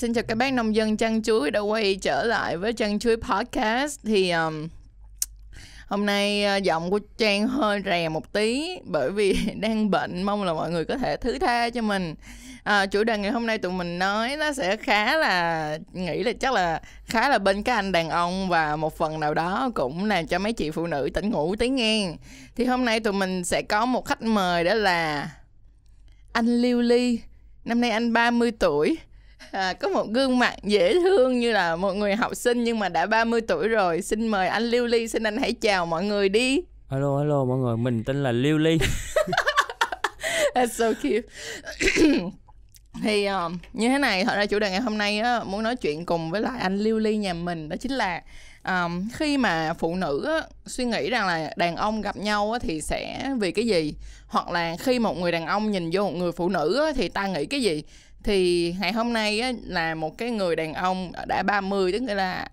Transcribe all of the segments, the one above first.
xin chào các bác nông dân chăn chuối đã quay trở lại với chăn chuối podcast. Thì um, hôm nay uh, giọng của Trang hơi rè một tí bởi vì đang bệnh mong là mọi người có thể thứ tha cho mình. À, chủ đề ngày hôm nay tụi mình nói nó sẽ khá là nghĩ là chắc là khá là bên các anh đàn ông và một phần nào đó cũng làm cho mấy chị phụ nữ tỉnh ngủ tí nghe. Thì hôm nay tụi mình sẽ có một khách mời đó là anh Liêu Ly. Năm nay anh 30 tuổi à, có một gương mặt dễ thương như là một người học sinh nhưng mà đã 30 tuổi rồi. Xin mời anh Liêu Ly xin anh hãy chào mọi người đi. Hello hello mọi người, mình tên là Liêu Ly. That's so cute. Thì um, như thế này thật ra chủ đề ngày hôm nay á, muốn nói chuyện cùng với lại anh Liêu Ly nhà mình đó chính là um, khi mà phụ nữ á, suy nghĩ rằng là đàn ông gặp nhau á, thì sẽ vì cái gì? Hoặc là khi một người đàn ông nhìn vô một người phụ nữ á, thì ta nghĩ cái gì thì ngày hôm nay á, là một cái người đàn ông đã 30 tức là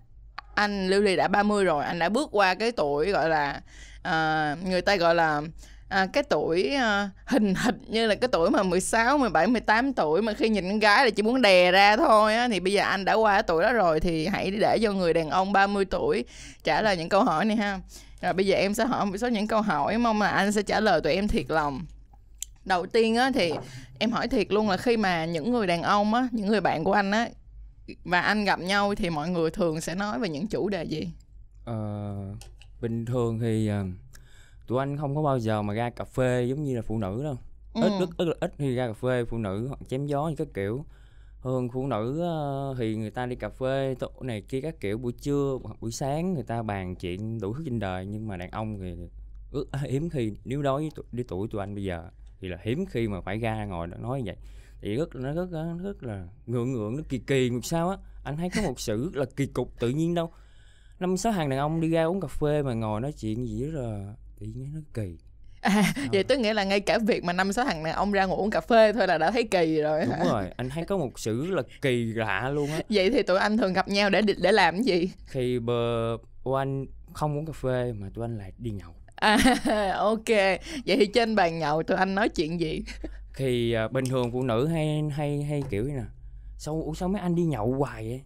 anh Lưu Ly đã 30 rồi anh đã bước qua cái tuổi gọi là uh, người ta gọi là à, cái tuổi à, hình hịch như là cái tuổi mà 16, 17, 18 tuổi mà khi nhìn con gái là chỉ muốn đè ra thôi á thì bây giờ anh đã qua cái tuổi đó rồi thì hãy để cho người đàn ông 30 tuổi trả lời những câu hỏi này ha. Rồi bây giờ em sẽ hỏi một số những câu hỏi mong là anh sẽ trả lời tụi em thiệt lòng. Đầu tiên á thì em hỏi thiệt luôn là khi mà những người đàn ông á, những người bạn của anh á và anh gặp nhau thì mọi người thường sẽ nói về những chủ đề gì? Ờ, bình thường thì uh, tụi anh không có bao giờ mà ra cà phê giống như là phụ nữ đâu. Ừ. Ít rất ít, ít khi ra cà phê phụ nữ hoặc chém gió như các kiểu. Hơn phụ nữ ờ, thì người ta đi cà phê tổ này kia các kiểu buổi trưa hoặc buổi sáng người ta bàn chuyện đủ thứ trên đời nhưng mà đàn ông thì ước hiếm khi nếu đối với tụi, với tuổi tụi anh bây giờ thì là hiếm khi mà phải ra ngồi nói như vậy. Thì rất nó rất rất là ngượng ngượng nó kỳ kỳ. Một sao á anh thấy có một sự rất là kỳ cục tự nhiên đâu. Năm sáu hàng đàn ông đi ra uống cà phê mà ngồi nói chuyện gì rất là tự nhiên nó kỳ. À, vậy tức nghĩa là ngay cả việc mà năm sáu thằng đàn ông ra ngồi uống cà phê thôi là đã thấy kỳ rồi. Đúng hả? rồi anh thấy có một sự rất là kỳ lạ luôn á. Vậy thì tụi anh thường gặp nhau để để làm cái gì? khi bờ của anh không uống cà phê mà tụi anh lại đi nhậu À, ok. Vậy thì trên bàn nhậu tụi anh nói chuyện gì? thì à, bình thường phụ nữ hay hay hay kiểu như nè sao ủa sao mấy anh đi nhậu hoài vậy?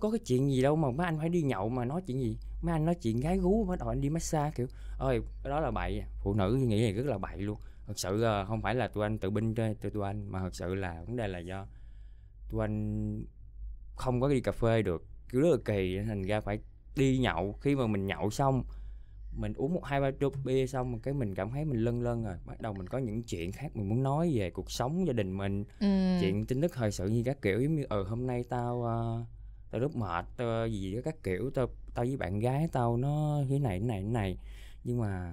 Có cái chuyện gì đâu mà mấy anh phải đi nhậu mà nói chuyện gì? Mấy anh nói chuyện gái gú bắt đầu anh đi massage kiểu. Ơi cái đó là bậy à. phụ nữ nghĩ này rất là bậy luôn. Thật sự à, không phải là tụi anh tự binh cho tụi tụi anh mà thật sự là vấn đề là do tụi anh không có đi cà phê được. Kiểu rất là kỳ thành ra phải đi nhậu. Khi mà mình nhậu xong mình uống một hai ba chục bia xong cái mình cảm thấy mình lân lân rồi bắt đầu mình có những chuyện khác mình muốn nói về cuộc sống gia đình mình Ừ. chuyện tin tức thời sự như các kiểu giống như ờ hôm nay tao ờ, tao rất mệt tao gì đó các kiểu tao tao với bạn gái tao nó thế này thế này thế này nhưng mà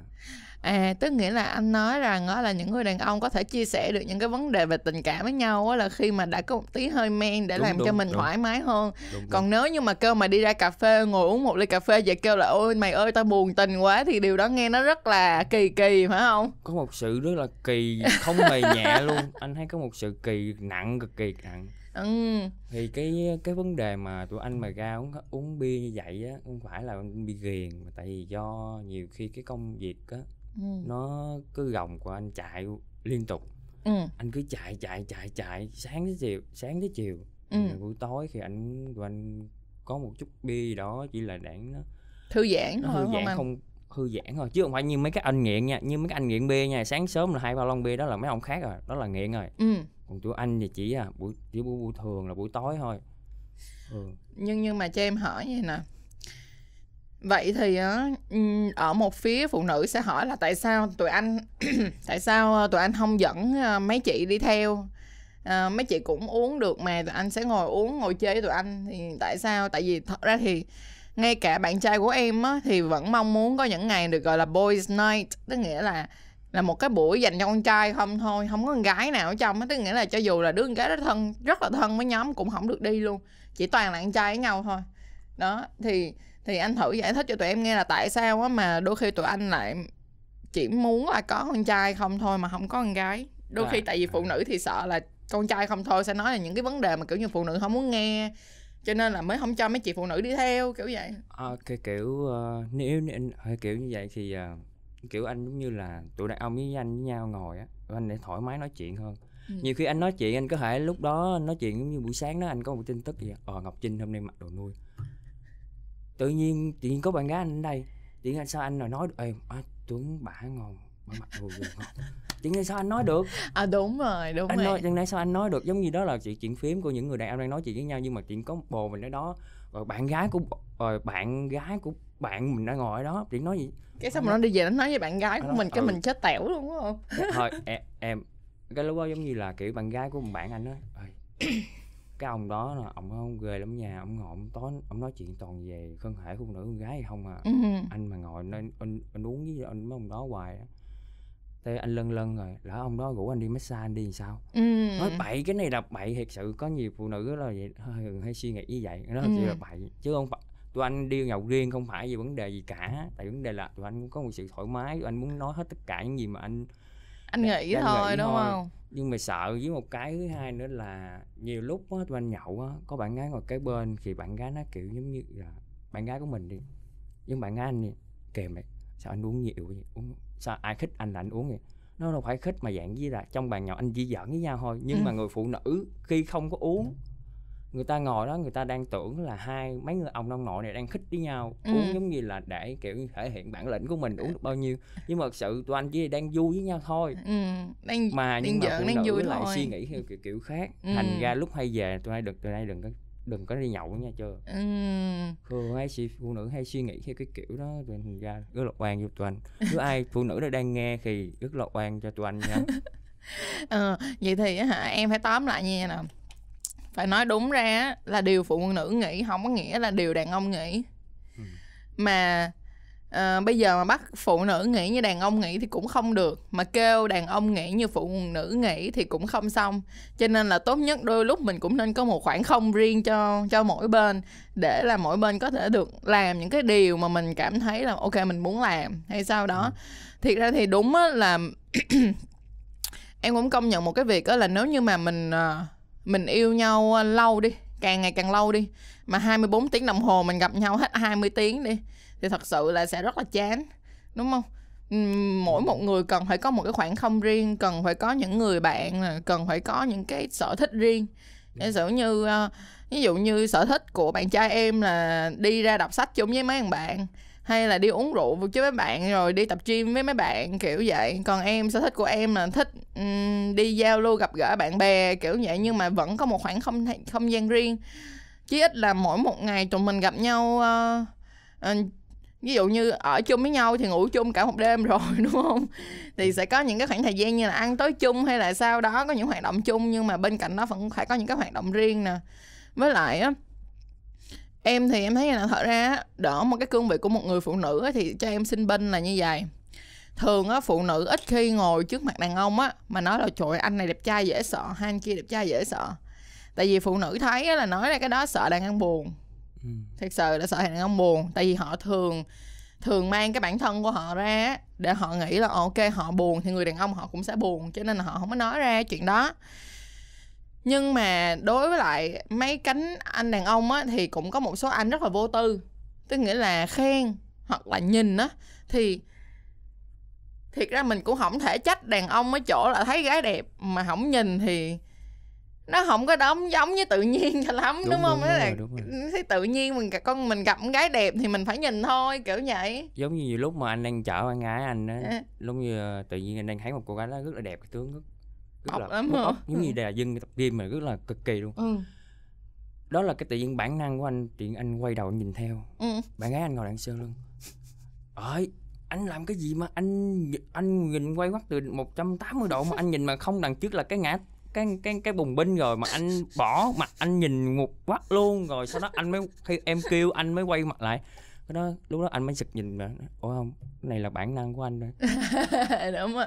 À, tức nghĩa là anh nói rằng đó là những người đàn ông có thể chia sẻ được những cái vấn đề về tình cảm với nhau á là khi mà đã có một tí hơi men để Đúng, làm cho đúng, mình đúng. thoải mái hơn. đúng, đúng. Còn nếu như mà kêu mà đi ra cà phê ngồi uống một ly cà phê vậy kêu là ôi mày ơi tao buồn tình quá thì điều đó nghe nó rất là kỳ kỳ phải không? có một sự rất là kỳ không hề nhẹ luôn anh thấy có một sự kỳ nặng cực kỳ nặng Ừ. thì cái cái vấn đề mà tụi anh mà ra uống uống bia như vậy á không phải là bị ghiền mà tại vì do nhiều khi cái công việc á Ừ. nó cứ gồng của anh chạy liên tục Ừ. anh cứ chạy chạy chạy chạy sáng tới chiều sáng tới chiều Ừ. Rồi buổi tối khi anh tụi anh có một chút bia gì đó chỉ là để nó, Thư giãn nó thôi thư không giãn anh? không thư giãn thôi chứ không phải như mấy cái anh nghiện nha như mấy cái anh nghiện bia nha sáng sớm là hai ba lon bia đó là mấy ông khác rồi đó là nghiện rồi. Ừ. còn tụi anh thì chỉ à buổi chỉ buổi, buổi thường là buổi tối thôi. Ừ. nhưng nhưng mà cho em hỏi vậy nè. Vậy thì ừm, ở một phía phụ nữ sẽ hỏi là tại sao tụi anh tại sao ờ, tụi anh không dẫn ờ, mấy chị đi theo? Ờ, mấy chị cũng uống được mà tụi anh sẽ ngồi uống ngồi chơi với tụi anh thì tại sao? Tại vì thật ra thì ngay cả bạn trai của em á thì vẫn mong muốn có những ngày được gọi là boys night. Tức nghĩa là là một cái buổi dành cho con trai không thôi không có con gái nào ở trong á tức nghĩa là cho dù là đứa con gái rất thân rất là thân với nhóm cũng không được đi luôn. Chỉ toàn là con trai với nhau thôi. Đó thì thì anh thử giải thích cho tụi em nghe là tại sao á mà đôi khi tụi anh lại chỉ muốn là có con trai không thôi mà không có con gái. Đôi À, khi tại vì phụ nữ thì sợ là con trai không thôi sẽ nói là những cái vấn đề mà kiểu như phụ nữ không muốn nghe cho nên là mới không cho mấy chị phụ nữ đi theo kiểu vậy. À, cái kiểu ờ, nếu, nếu hơi kiểu như vậy thì ờ, kiểu anh giống như là tụi đàn ông với anh với nhau ngồi á anh để thoải mái nói chuyện hơn. Ừ. nhiều khi anh nói chuyện anh có thể lúc đó nói chuyện giống như buổi sáng đó anh có một tin tức gì ờ ngọc trinh hôm nay mặc đồ nuôi. Tự nhiên tự nhiên có bạn gái anh ở đây tự nhiên anh sao anh nào nói được ê à, tuấn bả ngon bả mặc đồ ngon tự nhiên sao anh nói được? À đúng rồi đúng anh rồi. nói chẳng lẽ sao anh nói được? Giống như đó là chuyện chuyện phím của những người đàn ông đang nói chuyện với nhau nhưng mà chuyện có bồ mình ở đó rồi bạn gái của rồi bạn gái của bạn mình đã ngồi ở đó chuyện nói gì? Cái xong rồi nó đi về nó nói với bạn gái của mình cái ừ. mình chết tẻo luôn đúng không? Thôi em, em cái lúc đó giống như là kiểu bạn gái của một bạn anh nói "Ơi, cái ông đó là ông ông ghê lắm nha ông ngồi ông tối ông nói chuyện toàn về thân thể phụ nữ con gái hay không à. Ừ. anh mà ngồi nên anh, anh uống với anh mấy ông đó hoài á thế anh lân lân rồi lỡ ông đó rủ anh đi massage anh đi làm sao Ừ. nói bậy cái này là bậy thiệt sự có nhiều phụ nữ là vậy hơi hay suy nghĩ như vậy nó thật Ừ. là bậy chứ không phải tụi anh đi nhậu riêng không phải vì vấn đề gì cả tại vấn đề là tụi anh cũng có một sự thoải mái tụi anh muốn nói hết tất cả những gì mà anh anh nghĩ Anh thôi nghĩ đúng thôi. không nhưng mà sợ với một cái thứ hai nữa là nhiều lúc á tụi anh nhậu á có bạn gái ngồi kế bên thì bạn gái nó kiểu giống như là bạn gái của mình đi nhưng bạn gái anh đi kèm mày sao anh uống nhiều vậy uống sao ai khích anh là anh uống vậy nó đâu phải khích mà dạng như là trong bàn nhậu anh chỉ giỡn với nhau thôi nhưng Ừ. mà người phụ nữ khi không có uống người ta ngồi đó người ta đang tưởng là hai mấy người ông ông nội này đang khích với nhau Ừ. uống giống như là để kiểu thể hiện bản lĩnh của mình uống được bao nhiêu nhưng mà thật sự tụi anh chỉ đang vui với nhau thôi ừ. đang mà nhưng đang mà giỡn phụ đang nữ vui lại thôi suy nghĩ theo kiểu kiểu khác Ừ. thành ra lúc hay về tụi nay đừng tụi nay đừng có đừng có đi nhậu nha chưa ừ. thường hay phụ nữ hay suy nghĩ theo cái kiểu đó tụi thành ra rất là oan cho tụi anh nếu ai phụ nữ nào đang nghe thì rất là oan cho tụi anh nha. Ờ, vậy thì á hả em phải tóm lại như vậy nè. Phải nói đúng ra á, là điều phụ nữ nghĩ không có nghĩa là điều đàn ông nghĩ. Ừ. mà ờ, bây giờ mà bắt phụ nữ nghĩ như đàn ông nghĩ thì cũng không được. Mà kêu đàn ông nghĩ như phụ nữ nghĩ thì cũng không xong. Cho nên là tốt nhất đôi lúc mình cũng nên có một khoảng không riêng cho cho mỗi bên để là mỗi bên có thể được làm những cái điều mà mình cảm thấy là ok mình muốn làm hay sao đó. Thiệt ra thì đúng á là em cũng công nhận một cái việc đó là nếu như mà mình ờ, mình yêu nhau ờ, lâu đi càng ngày càng lâu đi mà 24 tiếng đồng hồ mình gặp nhau hết 20 tiếng đi thì thật sự là sẽ rất là chán đúng không? Mỗi một người cần phải có một cái khoảng không riêng cần phải có những người bạn cần phải có những cái sở thích riêng. Giả sử như ờ, ví dụ như sở thích của bạn trai em là đi ra đọc sách chung với mấy thằng bạn hay là đi uống rượu với mấy bạn rồi đi tập gym với mấy bạn kiểu vậy. Còn em sở thích của em là thích ừm, đi giao lưu gặp gỡ bạn bè kiểu vậy nhưng mà vẫn có một khoảng không không gian riêng. Chí ít là mỗi một ngày tụi mình gặp nhau ờ, ờ, ví dụ như ở chung với nhau thì ngủ chung cả một đêm rồi đúng không? Thì sẽ có những cái khoảng thời gian như là ăn tối chung hay là sao đó có những hoạt động chung nhưng mà bên cạnh đó vẫn phải có những cái hoạt động riêng nè. Với lại á em thì em thấy là thật ra đỡ một cái cương vị của một người phụ nữ thì cho em xin binh là như vậy. Thường á phụ nữ ít khi ngồi trước mặt đàn ông á mà nói là trời anh này đẹp trai dễ sợ hai anh kia đẹp trai dễ sợ. Tại vì phụ nữ thấy á, là nói ra cái đó sợ đàn ông buồn ừ. thật sự là sợ đàn ông buồn, tại vì họ thường thường mang cái bản thân của họ ra để họ nghĩ là ờ, ok, họ buồn thì người đàn ông họ cũng sẽ buồn cho nên là họ không có nói ra chuyện đó nhưng mà đối với lại mấy cánh anh đàn ông á, thì cũng có một số anh rất là vô tư tức nghĩa là khen hoặc là nhìn á, thì thiệt ra mình cũng không thể trách đàn ông ở chỗ là thấy gái đẹp mà không nhìn thì nó không có đóng giống với tự nhiên cho lắm đúng, Đúng, không? đúng, là đúng rồi. thấy tự nhiên mình con mình gặp con gái đẹp thì mình phải nhìn thôi kiểu vậy. Giống như nhiều lúc mà anh đang chở bạn gái anh á À. lúc như ờ, tự nhiên anh đang thấy một cô gái đó rất là đẹp cái tướng rất rất là lắm hả? giống như là dân tập gym mà rất là cực kỳ luôn. Ừ. Đó là cái tự nhiên bản năng của anh nhiên anh quay đầu nhìn theo. Ừ. Bạn gái anh ngồi đằng sau lưng. Ơi anh làm cái gì mà anh anh nhìn quay mắt từ 180 độ mà anh nhìn mà không đằng trước là cái ngã cái cái cái bùng binh rồi mà anh bỏ mặt anh nhìn một quát luôn rồi sau đó anh mới khi em kêu anh mới quay mặt lại. Cái đó lúc đó anh mới sực nhìn mà ủa không cái này là bản năng của anh rồi. Đúng rồi.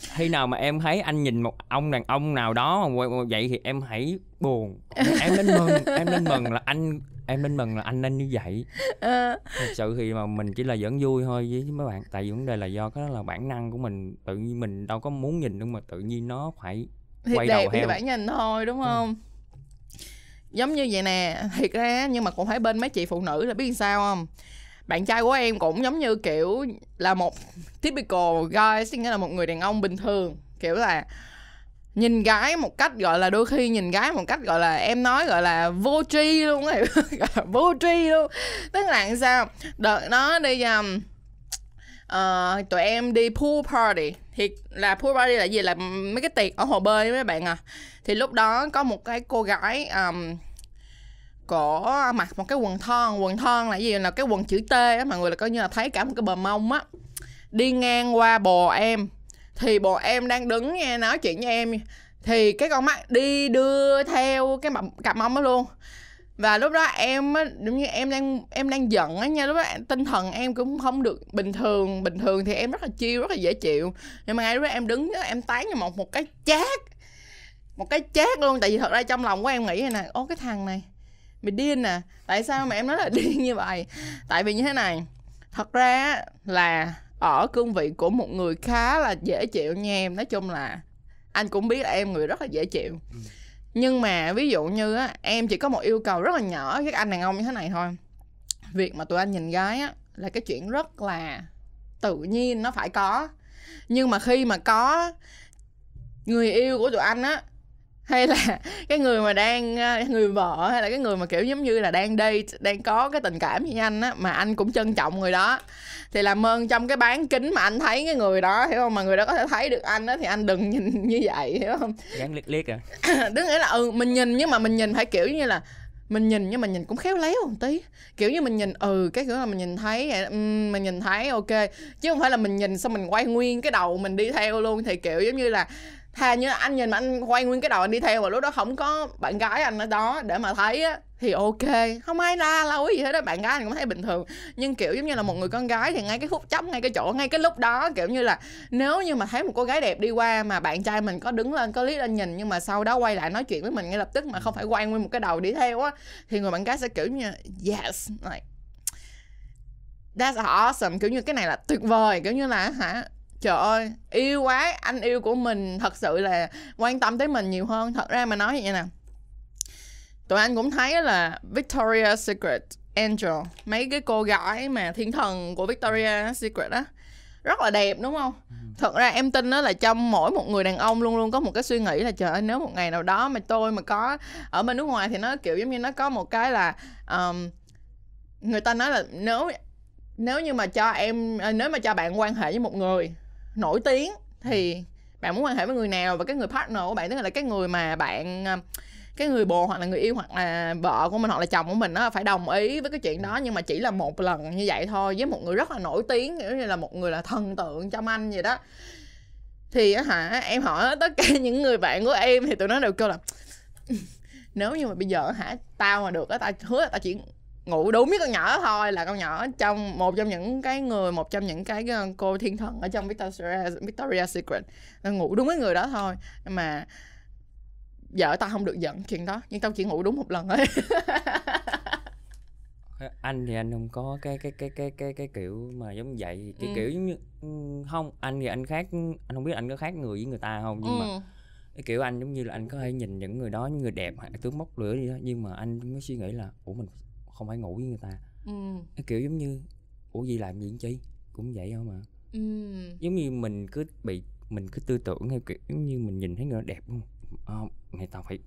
Khi nào mà em thấy anh nhìn một ông đàn ông nào đó mà vậy thì em hãy buồn. Em nên mừng em nên mừng là anh em nên mừng là anh nên như vậy. Ờ, thật sự thì mà mình chỉ là giỡn vui thôi với mấy bạn tại vì vấn đề là do cái đó là bản năng của mình. Tự nhiên mình đâu có muốn nhìn đâu mà tự nhiên nó phải thì Quay đầu đẹp thì heo. phải nhìn thôi đúng không? Giống như vậy nè thiệt ra nhưng mà cũng phải bên mấy chị phụ nữ là biết sao không? Bạn trai của em cũng giống như kiểu là một typical guy nghĩa là một người đàn ông bình thường. Kiểu là nhìn gái một cách gọi là đôi khi nhìn gái một cách gọi là em nói gọi là vô tri luôn ấy vô tri luôn. Tức là sao? Đợt đó đi um, uh, tụi em đi pool party thì là pool party là gì? Là mấy cái tiệc ở hồ bơi mấy bạn à. Thì lúc đó có một cái cô gái um, có mặc một cái quần thon. Quần thon là gì? Là cái quần chữ T á mọi người là coi như là thấy cả một cái bờ mông á. Đi ngang qua bồ em. Thì bồ em đang đứng nghe nói chuyện với em. Thì cái con mắt đi đưa theo cái cặp mông đó luôn và lúc đó em á, giống như em đang em đang giận á nha, lúc đó tinh thần em cũng không được bình thường bình thường thì em rất là chiêu rất là dễ chịu. Nhưng mà ngay lúc đó em đứng đó, em tán cho một một cái chát, một cái chát luôn, tại vì thật ra trong lòng của em nghĩ này nè, ô, cái thằng này, mày điên nè tại sao mà em nói là điên như vậy? Tại vì như thế này, thật ra là ở cương vị của một người khá là dễ chịu nha em. Nói chung là anh cũng biết là em người rất là dễ chịu. Ừ nhưng mà ví dụ như á, em chỉ có một yêu cầu rất là nhỏ, các anh đàn ông như thế này thôi. Việc mà tụi anh nhìn gái á, là cái chuyện rất là tự nhiên, nó phải có. Nhưng mà khi mà có người yêu của tụi anh á hay là cái người mà đang người vợ hay là cái người mà kiểu giống như là đang date đang có cái tình cảm với anh á mà anh cũng trân trọng người đó. Thì làm ơn trong cái bán kính mà anh thấy cái người đó hiểu không? Mà người đó có thể thấy được anh á thì anh đừng nhìn như vậy hiểu không? Gắn liếc liếc à? Đứng nghĩa là ừ mình nhìn nhưng mà mình nhìn phải kiểu như là mình nhìn nhưng mà nhìn cũng khéo léo một tí. Kiểu như mình nhìn ừ cái kiểu là mình nhìn thấy um, mình nhìn thấy ok. Chứ không phải là mình nhìn xong mình quay nguyên cái đầu mình đi theo luôn thì kiểu giống như là thà như anh nhìn mà anh quay nguyên cái đầu anh đi theo mà lúc đó không có bạn gái anh ở đó để mà thấy á, thì ok. Không ai la lâu gì hết đó bạn gái anh cũng thấy bình thường. Nhưng kiểu giống như là một người con gái thì ngay cái phút chốc ngay cái chỗ, ngay cái lúc đó, kiểu như là nếu như mà thấy một cô gái đẹp đi qua mà bạn trai mình có đứng lên, có lý lên nhìn nhưng mà sau đó quay lại nói chuyện với mình ngay lập tức mà không phải quay nguyên một cái đầu đi theo á, thì người bạn gái sẽ kiểu như yes. Like, that's awesome. Kiểu như cái này là tuyệt vời, kiểu như là hả trời ơi yêu quá. Anh yêu của mình thật sự là quan tâm tới mình nhiều hơn. Thật ra mà nói vậy nè. Tụi anh cũng thấy là Victoria's Secret Angel mấy cái cô gái mà thiên thần của Victoria's Secret á rất là đẹp đúng không? Ừ. thật ra em tin đó là trong mỗi một người đàn ông luôn luôn có một cái suy nghĩ là trời ơi nếu một ngày nào đó mà tôi mà có ở bên nước ngoài thì nó kiểu giống như nó có một cái là um, người ta nói là nếu nếu như mà cho em nếu mà cho bạn quan hệ với một người nổi tiếng. Thì bạn muốn quan hệ với người nào và cái người partner của bạn tức là cái người mà bạn ờ, cái người bồ hoặc là người yêu hoặc là vợ của mình hoặc là chồng của mình nó phải đồng ý với cái chuyện đó. Nhưng mà chỉ là một lần như vậy thôi với một người rất là nổi tiếng kiểu như là một người là thần tượng trong anh vậy đó. Thì hả em hỏi tất cả những người bạn của em thì tụi nó đều kêu là nếu như mà bây giờ hả tao mà được á tao hứa là tao chỉ ngủ đúng với con nhỏ thôi là con nhỏ trong một trong những cái người một trong những cái ờ, cô thiên thần ở trong Victoria Victoria Secret nó ngủ đúng với người đó thôi mà vợ tao không được giận chuyện đó nhưng tao chỉ ngủ đúng một lần thôi anh thì anh không có cái cái cái cái cái cái kiểu mà giống vậy cái ừ. kiểu giống như ừ, không anh thì anh khác anh không biết anh có khác người với người ta không nhưng ừ. mà cái kiểu anh giống như là anh có thể nhìn những người đó những người đẹp hoặc tướng mốc lửa gì đó nhưng mà anh mới suy nghĩ là ủa mình không phải ngủ với người ta. Ừ. kiểu giống như ủa gì làm gì chi? Cũng vậy không mà. Ừ. giống như mình cứ bị mình cứ tư tưởng hay kiểu giống như mình nhìn thấy người đẹp không? À, này tao phải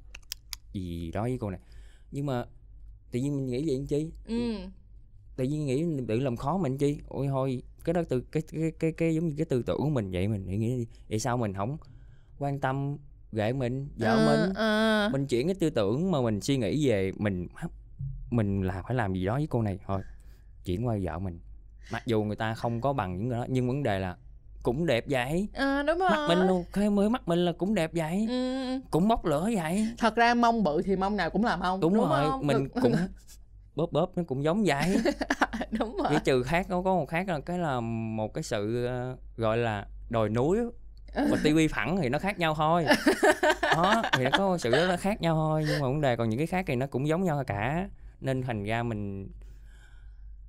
gì đó với cô này. Nhưng mà tự nhiên mình nghĩ vậy chi? Ừ. tự nhiên nghĩ tự làm khó mình chi? Ôi thôi cái đó từ cái cái cái, cái giống như cái tư tưởng của mình vậy mình nghĩ vậy sao mình không quan tâm ghệ mình vợ à, mình? à. mình chuyển cái tư tưởng mà mình suy nghĩ về mình mình là phải làm gì đó với cô này. Thôi chuyển qua vợ mình. Mặc dù người ta không có bằng những người đó nhưng vấn đề là cũng đẹp vậy. À, đúng rồi mắt mình luôn cái mới mắt mình là cũng đẹp vậy. Ừ. cũng bốc lửa vậy. Thật ra mông bự thì mông nào cũng là mông đúng, đúng rồi không? mình Được. cũng bóp bóp nó cũng giống vậy. Đúng rồi. Chỉ trừ khác nó có một khác là cái là một cái sự uh, gọi là đồi núi và tivi phẳng thì nó khác nhau thôi. Đó thì nó có sự đó khác nhau thôi nhưng mà vấn đề còn những cái khác thì nó cũng giống nhau cả nên thành ra mình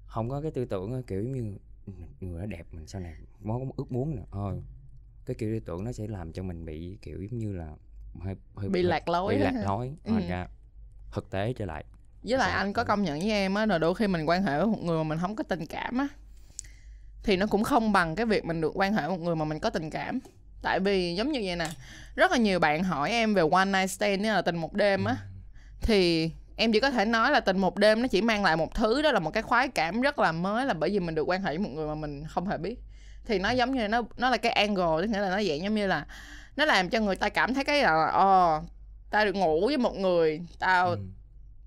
không có cái tư tưởng kiểu như người đó đẹp mình sau này có ước muốn nè thôi cái kiểu tư tưởng nó sẽ làm cho mình bị kiểu giống như là hơi, hơi bị lạc lối bị lạc lối ừ. thành ra thực tế trở lại. Với lại anh có công nhận với em á là đôi khi mình quan hệ với một người mà mình không có tình cảm á thì nó cũng không bằng cái việc mình được quan hệ với một người mà mình có tình cảm. Tại vì giống như vậy nè rất là nhiều bạn hỏi em về one night stand là tình một đêm á thì em chỉ có thể nói là tình một đêm nó chỉ mang lại một thứ đó là một cái khoái cảm rất là mới là bởi vì mình được quan hệ với một người mà mình không hề biết. Thì nó giống như nó nó là cái angle tức nghĩa là nó dạng giống như là nó làm cho người ta cảm thấy cái là ồ tao được ngủ với một người tao Ừ.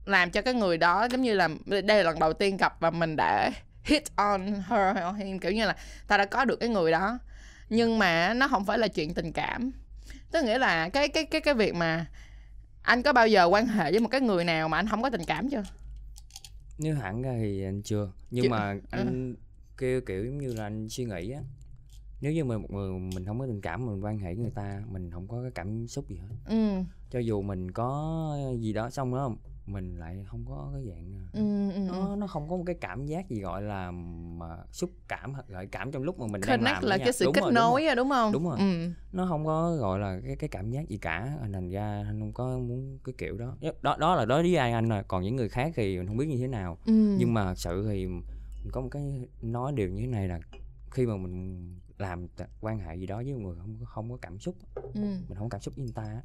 làm cho cái người đó giống như là đây là lần đầu tiên gặp và mình đã hit on her or him kiểu như là ta đã có được cái người đó. Nhưng mà nó không phải là chuyện tình cảm. Tức nghĩa là cái cái cái cái việc mà anh có bao giờ quan hệ với một cái người nào mà anh không có tình cảm chưa? Nếu hẳn ra thì anh chưa. Nhưng Chưa- mà anh kêu kiểu giống như là anh suy nghĩ á. Nếu như mà một người mình không có tình cảm mình quan hệ với người ta mình không có cái cảm xúc gì hết. Ừ. Cho dù mình có gì đó xong đó mình lại không có cái dạng à, ừ ừ. nó nó không có một cái cảm giác gì gọi là mà xúc cảm gợi cảm trong lúc mà mình đang connect làm là cái sự Đúng kết rồi, đúng rồi. nối đúng không? Đúng rồi. ừ. Nó không có gọi là cái cái cảm giác gì cả thành ra anh không có muốn cái kiểu đó. Đó đó là đối với ai anh rồi. Còn những người khác thì mình không biết như thế nào. Ừ. Nhưng mà thật sự thì mình có một cái nói điều như thế này là khi mà mình làm quan hệ gì đó với một người không có không có cảm xúc ừ. mình không có cảm xúc với người ta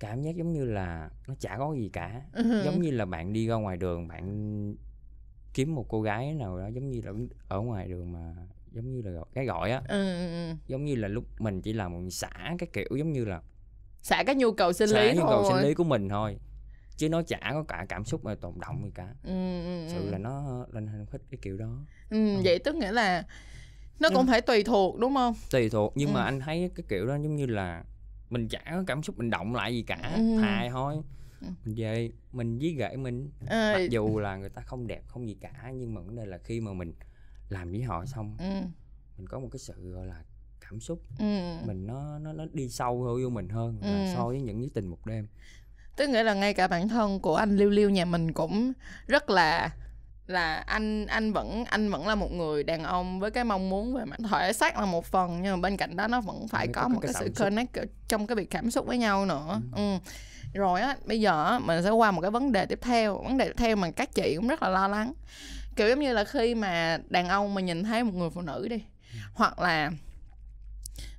cảm giác giống như là nó chả có gì cả Ừ. giống như là bạn đi ra ngoài đường bạn kiếm một cô gái nào đó giống như là ở ngoài đường mà giống như là cái gọi á ừ, ừ, ừ. giống như là lúc mình chỉ làm một xả cái kiểu giống như là xả cái nhu cầu sinh xả lý nhu cầu sinh lý của mình thôi chứ nó chả có cả cảm xúc mà tồn động gì cả ừ, ừ, sự ừ. là nó lên không thích cái kiểu đó ừ, Ờ. vậy tức nghĩa là nó cũng phải tùy thuộc đúng không tùy thuộc nhưng mà Ừ. anh thấy cái kiểu đó giống như là mình chả có cảm xúc mình động lại gì cả Ừ. thà thôi Ừ. mình về mình với gậy mình Ờ, mặc dù là người ta không đẹp không gì cả nhưng mà vấn đề là khi mà mình làm với họ xong ừ, mình có một cái sự gọi là cảm xúc ừ. mình nó nó nó đi sâu hơn vô mình hơn là Ừ. so với những cái tình một đêm tức nghĩa là ngay cả bản thân của anh liêu liêu nhà mình cũng rất là là anh anh vẫn anh vẫn là một người đàn ông với cái mong muốn về mặt thể xác là một phần nhưng mà bên cạnh đó nó vẫn phải có có một cái cái sự connect trong cái việc cảm xúc với nhau nữa. Ừ. rồi á bây giờ á, mình sẽ qua một cái vấn đề tiếp theo vấn đề tiếp theo mà các chị cũng rất là lo lắng. Kiểu giống như là khi mà đàn ông mà nhìn thấy một người phụ nữ đi hoặc là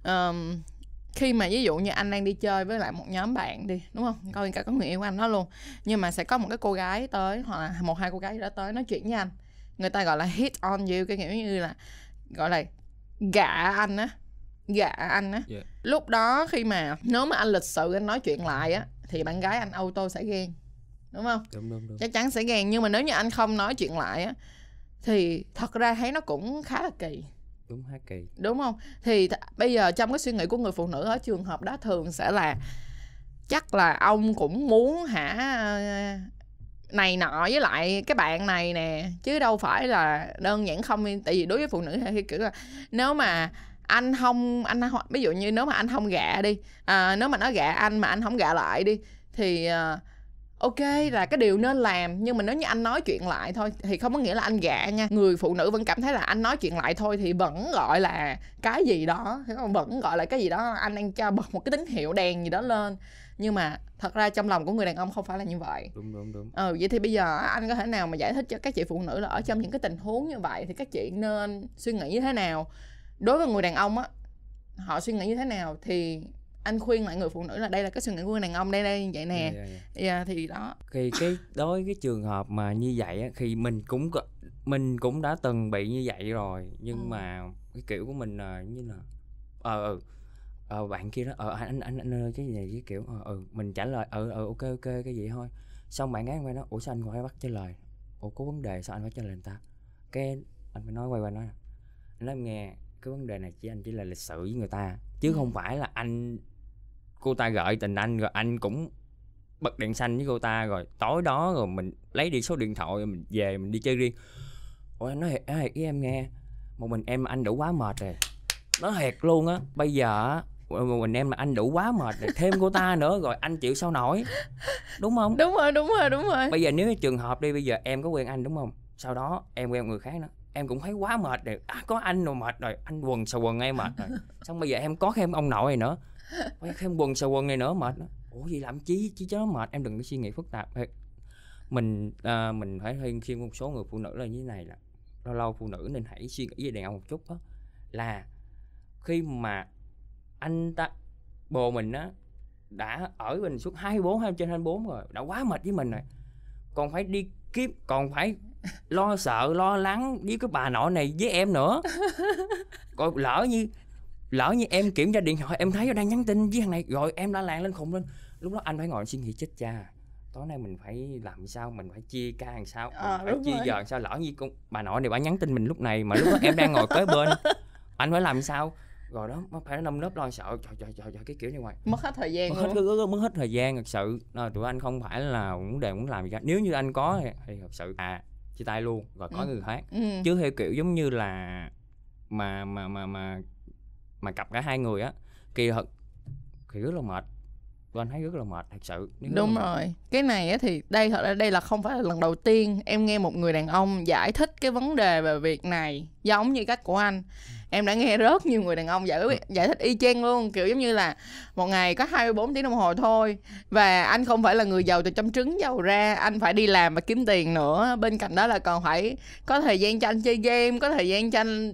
ờm, khi mà ví dụ như anh đang đi chơi với lại một nhóm bạn đi đúng không? Coi cả có người yêu của anh đó luôn. Nhưng mà sẽ có một cái cô gái tới hoặc là một hai cô gái đó tới nói chuyện với anh. Người ta gọi là hit on you cái kiểu như là gọi là gạ anh á gạ anh á. Yeah. lúc đó khi mà nếu mà anh lịch sự anh nói chuyện lại á thì bạn gái anh auto sẽ ghen đúng không? Đúng đúng đúng. Chắc chắn sẽ ghen. Nhưng mà nếu như anh không nói chuyện lại á thì thật ra thấy nó cũng khá là kỳ đúng hát kỳ. Đúng không? Thì th- bây giờ trong cái suy nghĩ của người phụ nữ ở trường hợp đó thường sẽ là chắc là ông cũng muốn hả ờ, này nọ với lại cái bạn này nè chứ đâu phải là đơn giản không tại vì đối với phụ nữ thì kiểu là nếu mà anh không anh ví dụ như nếu mà anh không gạ đi à, nếu mà nó gạ anh mà anh không gạ lại đi thì uh, ok là cái điều nên làm nhưng mà nếu như anh nói chuyện lại thôi thì không có nghĩa là anh gạ nha. Người phụ nữ vẫn cảm thấy là anh nói chuyện lại thôi thì vẫn gọi là cái gì đó vẫn gọi là cái gì đó anh đang cho bật một cái tín hiệu đèn gì đó lên. Nhưng mà thật ra trong lòng của người đàn ông không phải là như vậy. Đúng đúng đúng. Ừ vậy thì bây giờ anh có thể nào mà giải thích cho các chị phụ nữ là ở trong những cái tình huống như vậy thì các chị nên suy nghĩ như thế nào? Đối với người đàn ông á họ suy nghĩ như thế nào thì anh khuyên lại người phụ nữ là đây là cái suy nghĩ của người đàn ông đây đây như vậy nè. Yeah, yeah, yeah. yeah, thì đó. Thì cái đối với cái trường hợp mà như vậy á, thì mình cũng mình cũng đã từng bị như vậy rồi nhưng Ừ. mà cái kiểu của mình là như là ờ ừ ờ bạn kia đó ờ anh anh anh ơi cái gì này cái kiểu ờ ừ mình trả lời ờ ờ ok ok cái gì thôi. Xong bạn gái quay nói ủa sao anh phải bắt trả lời? Ủa có vấn đề sao anh phải trả lời người ta? Cái anh phải nói quay qua nói anh nói em nghe cái vấn đề này chỉ anh chỉ là lịch sự với người ta chứ không phải là anh cô ta gợi tình anh rồi anh cũng bật đèn xanh với cô ta rồi tối đó rồi mình lấy đi số điện thoại rồi mình về mình đi chơi riêng. Ủa anh nói thiệt nói thiệt với em nghe. Một mình em anh đủ quá mệt rồi. Nó thiệt luôn á. Bây giờ một mình em mà anh đủ quá mệt rồi thêm cô ta nữa rồi anh chịu sao nổi. Đúng không? Đúng rồi đúng rồi đúng rồi. Bây giờ nếu như trường hợp đi bây giờ em có quen anh đúng không? Sau đó em quen người khác nữa em cũng thấy quá mệt rồi. À, có anh rồi mệt rồi. Anh quần sờ quần em mệt rồi. Xong bây giờ em có thêm ông nội này nữa. Ôi, thêm quần sờ quần này nữa mệt nữa ủa gì làm chi? Chi cho nó mệt. Em đừng có suy nghĩ phức tạp. Mình à, mình phải khuyên khuyên một số người phụ nữ là như thế này là lâu lâu phụ nữ nên hãy suy nghĩ về đàn ông một chút đó là khi mà anh ta bồ mình á đã ở mình suốt 24 hai trên 24 rồi đã quá mệt với mình rồi còn phải đi kiếp còn phải lo sợ lo lắng với cái bà nội này với em nữa. Còn lỡ như lỡ như em kiểm tra điện thoại em thấy nó đang nhắn tin với thằng này rồi em đã làng lên khùng lên. Lúc đó anh phải ngồi suy nghĩ chết cha tối nay mình phải làm sao mình phải chia ca làm sao mình phải chia rồi. giờ làm sao? Lỡ như con bà nội này bà nhắn tin mình lúc này mà lúc đó em đang ngồi kế bên anh phải làm sao? Rồi đó nó phải nâm nớp lo sợ trời trời trời, trời cái kiểu như vậy. Mất hết thời gian mất hết, luôn mất hết thời gian thật sự. À, tụi anh không phải là vấn đề muốn làm gì cả. Nếu như anh có thì thật sự à chia tay luôn rồi có Ừ. người khác ừ. chứ theo kiểu giống như là mà mà mà mà mà cặp cả hai người á kỳ thật thì rất là mệt tụi anh thấy rất là mệt thật sự đúng mệt. rồi cái này á thì đây thật ra đây là không phải là lần đầu tiên em nghe một người đàn ông giải thích cái vấn đề về việc này giống như cách của anh em đã nghe rất nhiều người đàn ông giải giải thích y chang luôn, kiểu giống như là một ngày có 24 tiếng đồng hồ thôi, và anh không phải là người giàu từ trong trứng giàu ra, anh phải đi làm và kiếm tiền nữa. Bên cạnh đó là còn phải có thời gian cho anh chơi game, có thời gian cho anh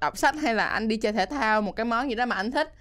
đọc sách hay là anh đi chơi thể thao, một cái món gì đó mà anh thích.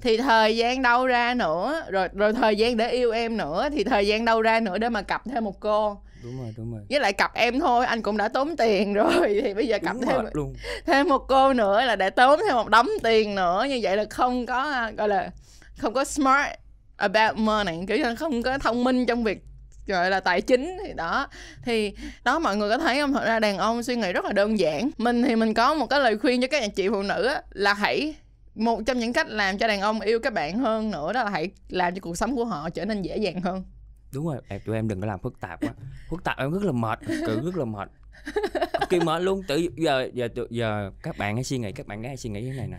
Thì thời gian đâu ra nữa, rồi rồi thời gian để yêu em nữa, thì thời gian đâu ra nữa để mà cặp thêm một cô đúng rồi đúng rồi. Với lại cặp em thôi anh cũng đã tốn tiền rồi thì bây giờ cặp Đúng thêm luôn. thêm một cô nữa là để tốn thêm một đống tiền nữa. Như vậy là không có gọi là không có smart about money kiểu như không có thông minh trong việc gọi là tài chính thì đó. Thì đó mọi người có thấy không? Thật ra đàn ông suy nghĩ rất là đơn giản. Mình thì mình có một cái lời khuyên cho các anh chị phụ nữ á, là hãy một trong những cách làm cho đàn ông yêu các bạn hơn nữa đó là hãy làm cho cuộc sống của họ trở nên dễ dàng hơn đúng rồi em tụi em đừng có làm phức tạp quá. Phức tạp em rất là mệt sự rất là mệt. Cực kỳ mệt luôn. Từ giờ giờ từ giờ các bạn hãy suy nghĩ các bạn hãy suy nghĩ thế này nè.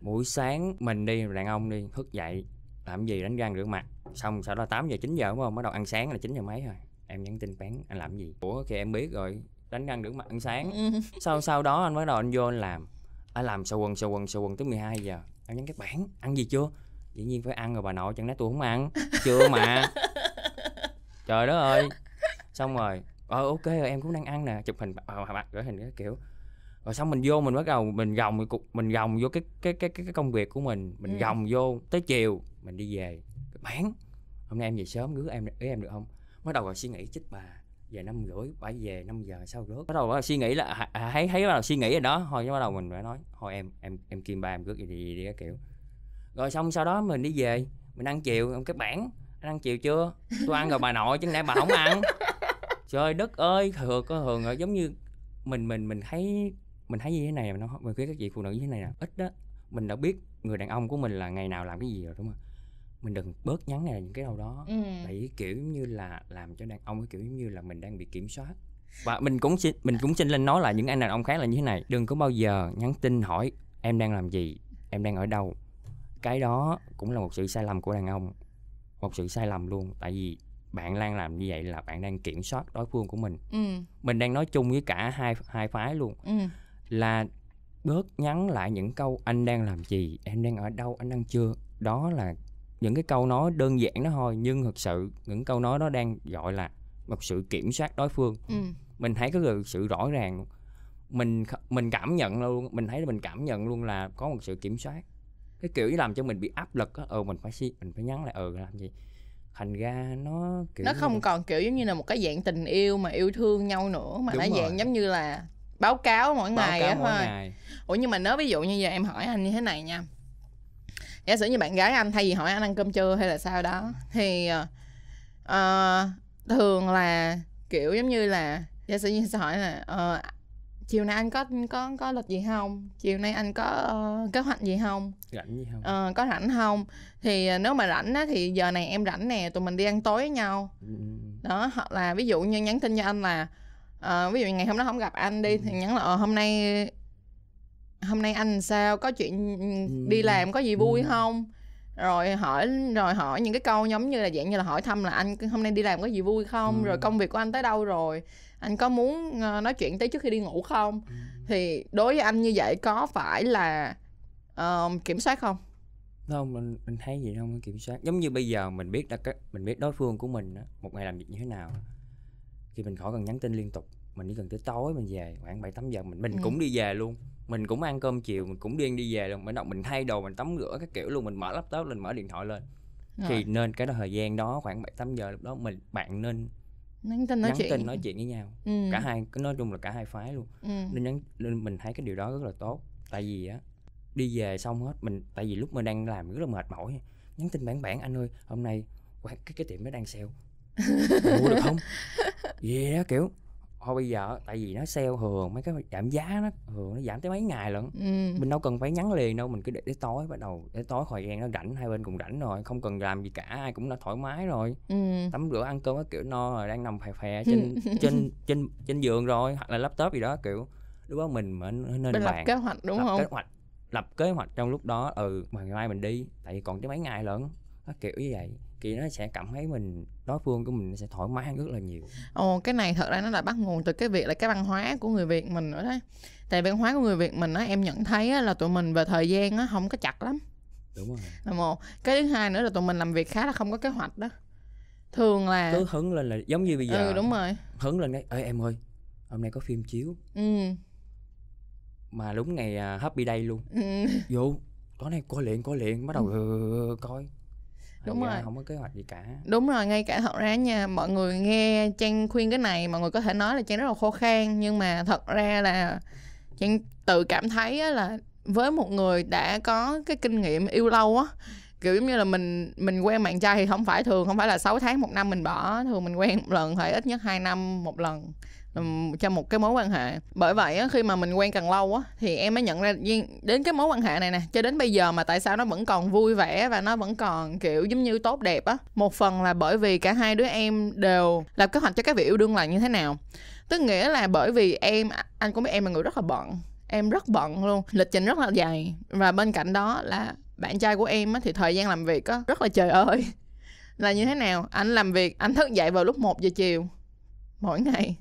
Buổi sáng mình đi đàn ông đi thức dậy làm gì đánh răng rửa mặt. Xong sau đó 8 giờ 9 giờ đúng không? Bắt đầu ăn sáng là 9 giờ mấy rồi. Em nhắn tin bán anh làm gì? Ủa thì em biết rồi. Đánh răng rửa mặt ăn sáng. Ừ. sau sau đó anh bắt đầu anh vô anh làm. Anh làm sờ quần sờ quần sờ quần tới 12 giờ. Anh nhắn các bạn ăn gì chưa? Dĩ nhiên phải ăn rồi bà nội chẳng lẽ tôi không ăn? Chưa mà trời đất ơi. Xong rồi ờ ok rồi em cũng đang ăn nè. Chụp hình ờ, mặt gửi hình cái kiểu. Rồi xong mình vô mình bắt đầu mình gồng mình gồng vô cái cái cái cái, cái công việc của mình. Mình Ừ. gồng vô tới chiều mình đi về. Bạn hôm nay em về sớm rước em ý em được không? Bắt đầu rồi suy nghĩ chích bà về năm rưỡi phải về 5 giờ sau rước? Bắt đầu bắt đầu suy nghĩ là à, à, thấy thấy bắt đầu suy nghĩ rồi đó. Thôi bắt đầu mình phải nói thôi em em em kim ba em rước gì đi, đi cái kiểu. Rồi xong sau đó mình đi về mình ăn chiều em cái bản ăn chiều chưa? Tôi ăn rồi bà nội chứ lẽ bà không ăn. Trời đất ơi thường có thường rồi giống như mình mình mình thấy mình thấy như thế này mà nó mình khuyên các chị phụ nữ như thế này nè ít đó. Mình đã biết người đàn ông của mình là ngày nào làm cái gì rồi đúng không? Mình đừng bớt nhắn này những cái đâu đó. Ừ. tại kiểu giống như là làm cho đàn ông cái kiểu giống như là mình đang bị kiểm soát. Và mình cũng xin mình cũng xin lên nói là những anh đàn ông khác là như thế này. Đừng có bao giờ nhắn tin hỏi em đang làm gì em đang ở đâu. Cái đó cũng là một sự sai lầm của đàn ông một sự sai lầm luôn tại vì bạn đang làm như vậy là bạn đang kiểm soát đối phương của mình. Ừ. mình đang nói chung với cả hai hai phái luôn. Ừ. là bớt nhắn lại những câu anh đang làm gì? Em đang ở đâu? Anh đang chưa? Đó là những cái câu nói đơn giản đó thôi nhưng thực sự những câu nói đó đang gọi là một sự kiểm soát đối phương. Ừ. mình thấy có sự rõ ràng mình mình cảm nhận luôn mình thấy mình cảm nhận luôn là có một sự kiểm soát cái kiểu như làm cho mình bị áp lực á ừ mình phải si mình phải nhắn lại ừ làm gì? Thành ra nó kiểu nó không là- còn kiểu giống như là một cái dạng tình yêu mà yêu thương nhau nữa mà Đúng nó dạng rồi. giống như là báo cáo mỗi báo ngày á thôi. ngày. Ủa nhưng mà nếu ví dụ như giờ em hỏi anh như thế này nha. Giả sử như bạn gái anh thay vì hỏi anh ăn cơm trưa hay là sao đó thì ờ, ờ, thường là kiểu giống như là giả sử như sẽ hỏi là ờ, chiều nay anh có có có lịch gì không? Chiều nay anh có ờ, kế hoạch gì không? Rảnh gì không? Ờ, có rảnh không? Thì ờ, nếu mà rảnh á, thì giờ này em rảnh nè tụi mình đi ăn tối với nhau. Ừ, ừ, ừ. đó hoặc là ví dụ như nhắn tin cho anh là ờ, ví dụ ngày hôm đó không gặp anh đi thì nhắn là ờ, hôm nay hôm nay anh sao? Có chuyện đi làm có gì vui Ừ. không rồi hỏi rồi hỏi những cái câu giống như là dạng như là hỏi thăm là anh hôm nay đi làm có gì vui không? Ừ. rồi công việc của anh tới đâu rồi? Anh có muốn ờ, nói chuyện tới trước khi đi ngủ không? Ừ. thì đối với anh như vậy có phải là ờ, kiểm soát không? Không mình mình thấy gì đâu có kiểm soát. Giống như bây giờ mình biết là cái mình biết đối phương của mình á, một ngày làm việc như thế nào thì mình khỏi cần nhắn tin liên tục. Mình chỉ cần tới tối mình về khoảng bảy tám giờ mình mình Ừ. cũng đi về luôn mình cũng ăn cơm chiều mình cũng điên đi về luôn. Bắt đầu mình thay đồ mình tắm rửa cái kiểu luôn mình mở laptop lên mở điện thoại lên. Rồi. thì nên cái đó thời gian đó khoảng bảy tám giờ lúc đó mình bạn nên nhắn tin nói nhắn chuyện. tin nói chuyện với nhau. Ừ. cả hai nói chung là cả hai phái luôn. Ừ. nên nhắn nên mình thấy cái điều đó rất là tốt. Tại vì á đi về xong hết mình tại vì lúc mình đang làm rất là mệt mỏi. Nhắn tin bản bản anh ơi hôm nay cái cái tiệm nó đang sale. Mua được không? Về đó kiểu thôi bây giờ tại vì nó sale thường mấy cái giảm giá nó thường nó giảm tới mấy ngày lận. Ừ. mình đâu cần phải nhắn liền đâu mình cứ để tới tối bắt đầu để tối thời gian nó rảnh hai bên cùng rảnh rồi không cần làm gì cả ai cũng đã thoải mái rồi. Ừ. tắm rửa ăn cơm các kiểu no rồi đang nằm phè phè trên trên trên trên giường rồi hoặc là laptop gì đó kiểu lúc đó mình mới nên Mình lập kế hoạch đúng lập không? kế hoạch lập kế hoạch trong lúc đó ừ mà ngày mai mình đi tại vì còn tới mấy ngày lận nó kiểu như vậy thì nó sẽ cảm thấy mình đối phương của mình sẽ thoải mái hơn rất là nhiều Ồ, cái này thật ra nó là bắt nguồn từ cái việc là cái văn hóa của người Việt mình nữa đấy. Tại văn hóa của người Việt mình á, em nhận thấy á, là tụi mình về thời gian á, không có chặt lắm. đúng rồi Là một. Cái thứ hai nữa là tụi mình làm việc khá là không có kế hoạch đó. Thường là... cứ hứng lên là giống như bây giờ Ừ, đúng rồi. hứng lên cái ê em ơi hôm nay có phim chiếu Ừ. mà đúng ngày à, happy day luôn ừ. vô tối nay coi liền coi liền bắt đầu ừ, coi Đúng ra rồi. không có kế hoạch gì cả Đúng rồi, ngay cả thật ra nha, mọi người nghe Trang khuyên cái này, mọi người có thể nói là Trang rất là khô khan, nhưng mà thật ra là Trang tự cảm thấy là với một người đã có cái kinh nghiệm yêu lâu á, kiểu giống như là mình mình quen bạn trai thì không phải thường không phải là 6 tháng một năm mình bỏ thường mình quen một lần phải ít nhất 2 năm một lần cho một cái mối quan hệ. Bởi vậy á, khi mà mình quen càng lâu á thì em mới nhận ra đến cái mối quan hệ này nè cho đến bây giờ mà tại sao nó vẫn còn vui vẻ và nó vẫn còn kiểu giống như tốt đẹp á. Một phần là bởi vì cả hai đứa em đều lập kế hoạch cho cái việc yêu đương là như thế nào. Tức nghĩa là bởi vì em anh cũng biết em là người rất là bận em rất bận luôn lịch trình rất là dày và bên cạnh đó là bạn trai của em á, thì thời gian làm việc á, rất là trời ơi. Là như thế nào? Anh làm việc anh thức dậy vào lúc 1 giờ chiều mỗi ngày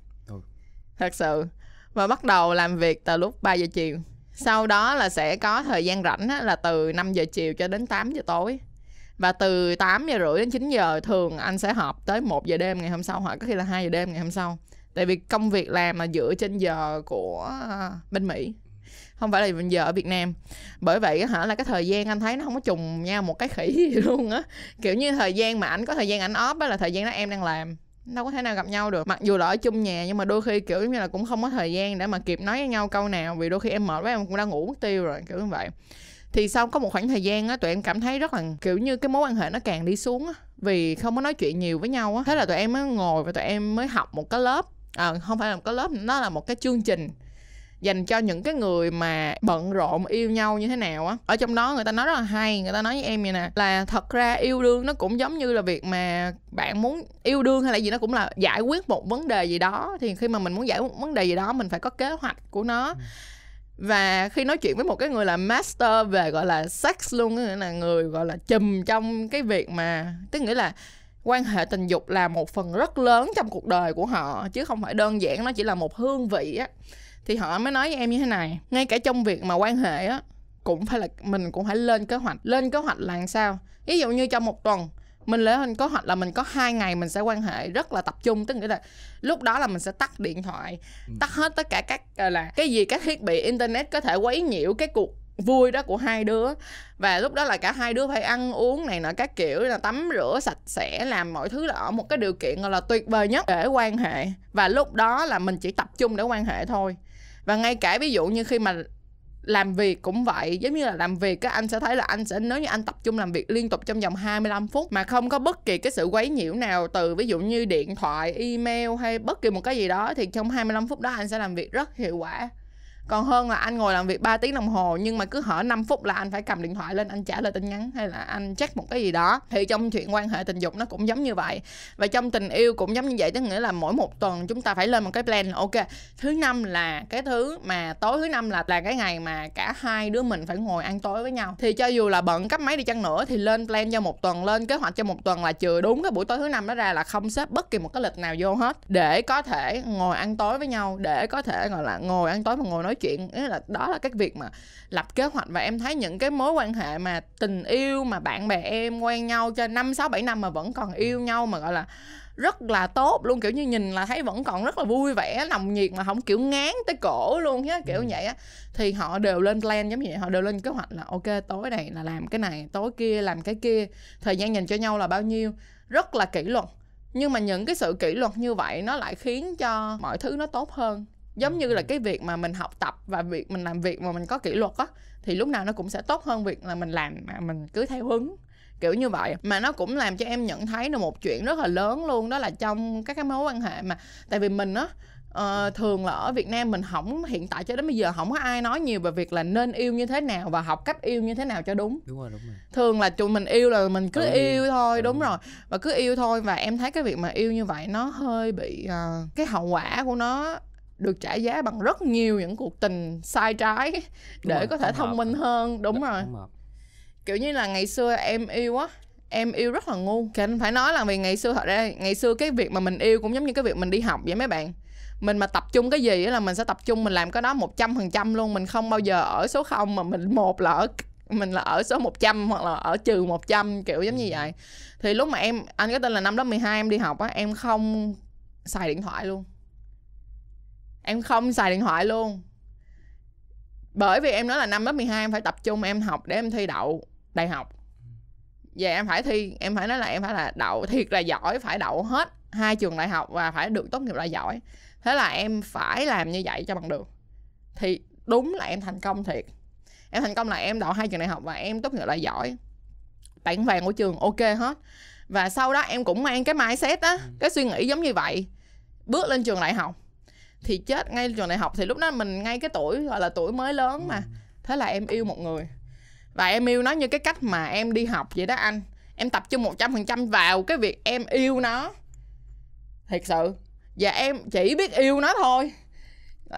thật sự. Và bắt đầu làm việc từ lúc 3 giờ chiều. Sau đó là sẽ có thời gian rảnh á, là từ 5 giờ chiều cho đến 8 giờ tối. Và từ 8 giờ rưỡi đến 9 giờ thường anh sẽ họp tới 1 giờ đêm ngày hôm sau hoặc có khi là 2 giờ đêm ngày hôm sau. Tại vì công việc làm là dựa trên giờ của à, bên Mỹ. Không phải là giờ ở Việt Nam. Bởi vậy hả là cái thời gian anh thấy nó không có trùng nhau một cái khỉ gì luôn á. Kiểu như thời gian mà anh có thời gian anh off á là thời gian đó em đang làm đâu có thể nào gặp nhau được. Mặc dù là ở chung nhà nhưng mà đôi khi kiểu như là cũng không có thời gian để mà kịp nói với nhau câu nào vì đôi khi em mệt quá em cũng đã ngủ mất tiêu rồi kiểu như vậy. Thì sau có một khoảng thời gian á tụi em cảm thấy rất là kiểu như cái mối quan hệ nó càng đi xuống á vì không có nói chuyện nhiều với nhau á. Thế là tụi em mới ngồi và tụi em mới học một cái lớp. À, không phải là một cái lớp nó là một cái chương trình dành cho những cái người mà bận rộn yêu nhau như thế nào á. Ở trong đó người ta nói rất là hay người ta nói với em vậy nè là thật ra yêu đương nó cũng giống như là việc mà bạn muốn yêu đương hay là gì nó cũng là giải quyết một vấn đề gì đó. Thì khi mà mình muốn giải quyết một vấn đề gì đó mình phải có kế hoạch của nó. Và khi nói chuyện với một cái người là master về gọi là sex luôn nghĩa là người gọi là chùm trong cái việc mà tức nghĩa là quan hệ tình dục là một phần rất lớn trong cuộc đời của họ chứ không phải đơn giản nó chỉ là một hương vị á thì họ mới nói với em như thế này ngay cả trong việc mà quan hệ á cũng phải là mình cũng phải lên kế hoạch. Lên kế hoạch là làm sao? Ví dụ như trong một tuần mình lên kế hoạch là mình có hai ngày mình sẽ quan hệ rất là tập trung. Tức nghĩa là lúc đó là mình sẽ tắt điện thoại tắt hết tất cả các là cái gì các thiết bị internet có thể quấy nhiễu cái cuộc vui đó của hai đứa. Và lúc đó là cả hai đứa phải ăn uống này nọ các kiểu là tắm rửa sạch sẽ làm mọi thứ là ở một cái điều kiện gọi là tuyệt vời nhất để quan hệ. Và lúc đó là mình chỉ tập trung để quan hệ thôi và ngay cả ví dụ như khi mà làm việc cũng vậy, giống như là làm việc các anh sẽ thấy là anh sẽ, nếu như anh tập trung làm việc liên tục trong vòng 25 phút mà không có bất kỳ cái sự quấy nhiễu nào từ ví dụ như điện thoại, email hay bất kỳ một cái gì đó, thì trong 25 phút đó anh sẽ làm việc rất hiệu quả còn hơn là anh ngồi làm việc 3 tiếng đồng hồ, nhưng mà cứ hở 5 phút là anh phải cầm điện thoại lên, anh trả lời tin nhắn hay là anh check một cái gì đó. Thì trong chuyện quan hệ tình dục nó cũng giống như vậy. Và trong tình yêu cũng giống như vậy, tức nghĩa là mỗi một tuần chúng ta phải lên một cái plan là, ok, thứ năm là cái thứ mà tối, thứ năm là là cái ngày mà cả hai đứa mình phải ngồi ăn tối với nhau. Thì cho dù là bận cấp máy đi chăng nữa thì lên plan cho một tuần, lên kế hoạch cho một tuần là chừa đúng cái buổi tối thứ năm đó ra là không xếp bất kỳ một cái lịch nào vô hết. Để có thể ngồi ăn tối với nhau, để có thể, gọi là, ngồi ăn tối và ngồi nói chuyện Ý là đó là cái việc mà lập kế hoạch và em thấy những cái mối quan hệ mà tình yêu mà bạn bè em quen nhau cho năm sáu bảy năm mà vẫn còn yêu nhau mà gọi là rất là tốt luôn. Kiểu như nhìn là thấy vẫn còn rất là vui vẻ nồng nhiệt mà không kiểu ngán tới cổ luôn á kiểu Ừ. vậy á. Thì họ đều lên plan giống như vậy họ đều lên kế hoạch là ok tối này là làm cái này tối kia làm cái kia thời gian dành cho nhau là bao nhiêu. Rất là kỷ luật. Nhưng mà những cái sự kỷ luật như vậy nó lại khiến cho mọi thứ nó tốt hơn giống như là cái việc mà mình học tập và việc mình làm việc mà mình có kỷ luật á thì lúc nào nó cũng sẽ tốt hơn việc là mình làm mà mình cứ theo hứng kiểu như vậy. Mà nó cũng làm cho em nhận thấy được một chuyện rất là lớn luôn đó là trong các cái mối quan hệ mà tại vì mình á ờ, thường là ở Việt Nam mình không hiện tại cho đến bây giờ không có ai nói nhiều về việc là nên yêu như thế nào và học cách yêu như thế nào cho đúng. Đúng rồi đúng rồi. Thường là tụi mình yêu là mình cứ nhiên. yêu thôi Ừ. đúng rồi và cứ yêu thôi. Và em thấy cái việc mà yêu như vậy nó hơi bị ờ, cái hậu quả của nó được trả giá bằng rất nhiều những cuộc tình sai trái để rồi, có thể thông hợp. minh hơn. Đúng Dạ, rồi. hợp. kiểu như là ngày xưa em yêu á em yêu rất là ngu. Anh phải nói là vì ngày xưa thật ra ngày xưa cái việc mà mình yêu cũng giống như cái việc mình đi học vậy mấy bạn. Mình mà tập trung cái gì á là mình sẽ tập trung mình làm cái đó một trăm phần trăm luôn. Mình không bao giờ ở số không mà mình một là ở mình là ở số 100 hoặc là ở trừ 100 kiểu giống như vậy. Thì lúc mà em anh có tên là năm lớp 12 em đi học á em không xài điện thoại luôn em không xài điện thoại luôn. Bởi vì em nói là năm lớp 12 em phải tập trung em học để em thi đậu đại học. Và em phải thi em phải nói là em phải là đậu thiệt là giỏi phải đậu hết hai trường đại học và phải được tốt nghiệp là giỏi. Thế là em phải làm như vậy cho bằng được. Thì đúng là em thành công thiệt. Em thành công là em đậu hai trường đại học và em tốt nghiệp là giỏi. Bảng vàng của trường ok hết. Và sau đó em cũng mang cái mindset á cái suy nghĩ giống như vậy bước lên trường đại học thì chết ngay trường đại học. Thì lúc đó mình ngay cái tuổi gọi là tuổi mới lớn mà. Thế là em yêu một người. Và em yêu nó như cái cách mà em đi học vậy đó anh. Em tập trung một trăm phần trăm vào cái việc em yêu nó. Thiệt sự. Và em chỉ biết yêu nó thôi.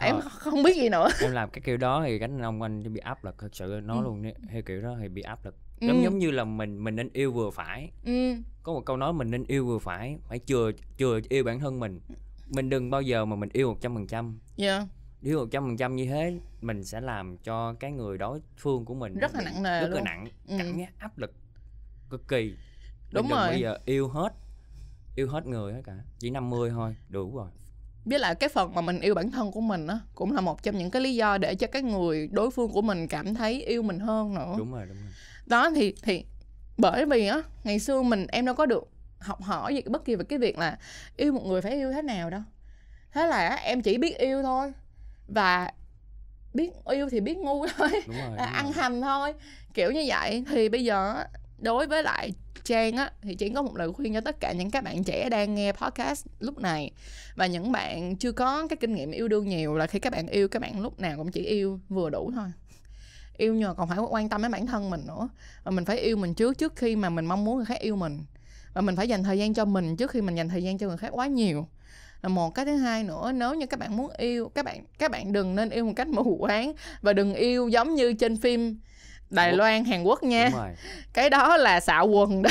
Em Ờ. không biết gì nữa. Em làm cái kiểu đó thì cánh ông anh bị áp lực thật sự nói Ừ. luôn theo kiểu đó thì bị áp lực. Ừ. giống giống như là mình mình nên yêu vừa phải. Ừ. Có một câu nói mình nên yêu vừa phải phải chừa chừa yêu bản thân mình mình đừng bao giờ mà mình yêu một trăm phần trăm. Yeah. yêu một trăm phần trăm như thế mình sẽ làm cho cái người đối phương của mình Rất là nặng nề rất là nặng Ừ. cảm giác áp lực cực kỳ. Mình Đúng đừng rồi. bây giờ yêu hết yêu hết người hết cả. Chỉ 50 thôi đủ rồi. Biết là cái phần mà mình yêu bản thân của mình á cũng là một trong những cái lý do để cho cái người đối phương của mình cảm thấy yêu mình hơn nữa. Đúng rồi đúng rồi. Đó thì thì bởi vì á ngày xưa mình em đâu có được học hỏi gì bất kỳ về cái việc là yêu một người phải yêu thế nào đâu. Thế là em chỉ biết yêu thôi. Và biết yêu thì biết ngu thôi. Đúng rồi, à, đúng ăn rồi. hành thôi. Kiểu như vậy. Thì bây giờ đối với lại Trang á thì Trang có một lời khuyên cho tất cả những các bạn trẻ đang nghe podcast lúc này. Và những bạn chưa có cái kinh nghiệm yêu đương nhiều là khi các bạn yêu các bạn lúc nào cũng chỉ yêu vừa đủ thôi. Yêu mà còn phải quan tâm đến bản thân mình nữa. Và mình phải yêu mình trước trước khi mà mình mong muốn người khác yêu mình và mình phải dành thời gian cho mình trước khi mình dành thời gian cho người khác quá nhiều. Là một cái thứ hai nữa nếu như các bạn muốn yêu các bạn các bạn đừng nên yêu một cách mù quáng và đừng yêu giống như trên phim Đài Quốc. Loan Hàn Quốc nha. Cái đó là xạo quần đó.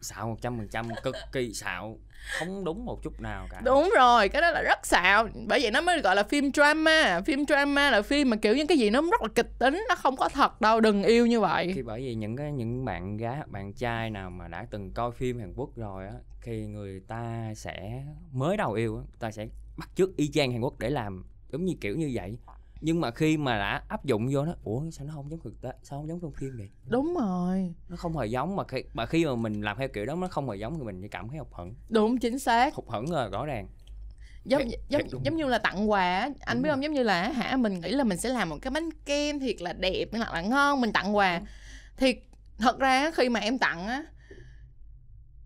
Xạo một trăm phần trăm cực kỳ xạo không đúng một chút nào cả. Đúng rồi cái đó là rất xạo. Bởi vậy nó mới gọi là phim drama. Phim drama là phim mà kiểu những cái gì nó rất là kịch tính nó không có thật đâu đừng yêu như vậy. Khi bởi vì những cái những bạn gái bạn trai nào mà đã từng coi phim Hàn Quốc rồi á khi người ta sẽ mới đầu yêu á ta sẽ bắt chước y chang Hàn Quốc để làm giống như kiểu như vậy nhưng mà khi mà đã áp dụng vô nó ủa sao nó không giống thực tế sao không giống trong phim vậy? Đúng rồi. Nó không hề giống mà khi mà khi mà mình làm theo kiểu đó nó không hề giống thì mình chỉ cảm thấy hụt hẫng. Đúng chính xác. Hụt hẫng là rõ ràng. Giống Thiệt- giống thiệt đúng. giống như là tặng quà anh Đúng biết rồi. không? Giống như là hả mình nghĩ là mình sẽ làm một cái bánh kem thiệt là đẹp hoặc là ngon mình tặng quà. Thì thật ra khi mà em tặng á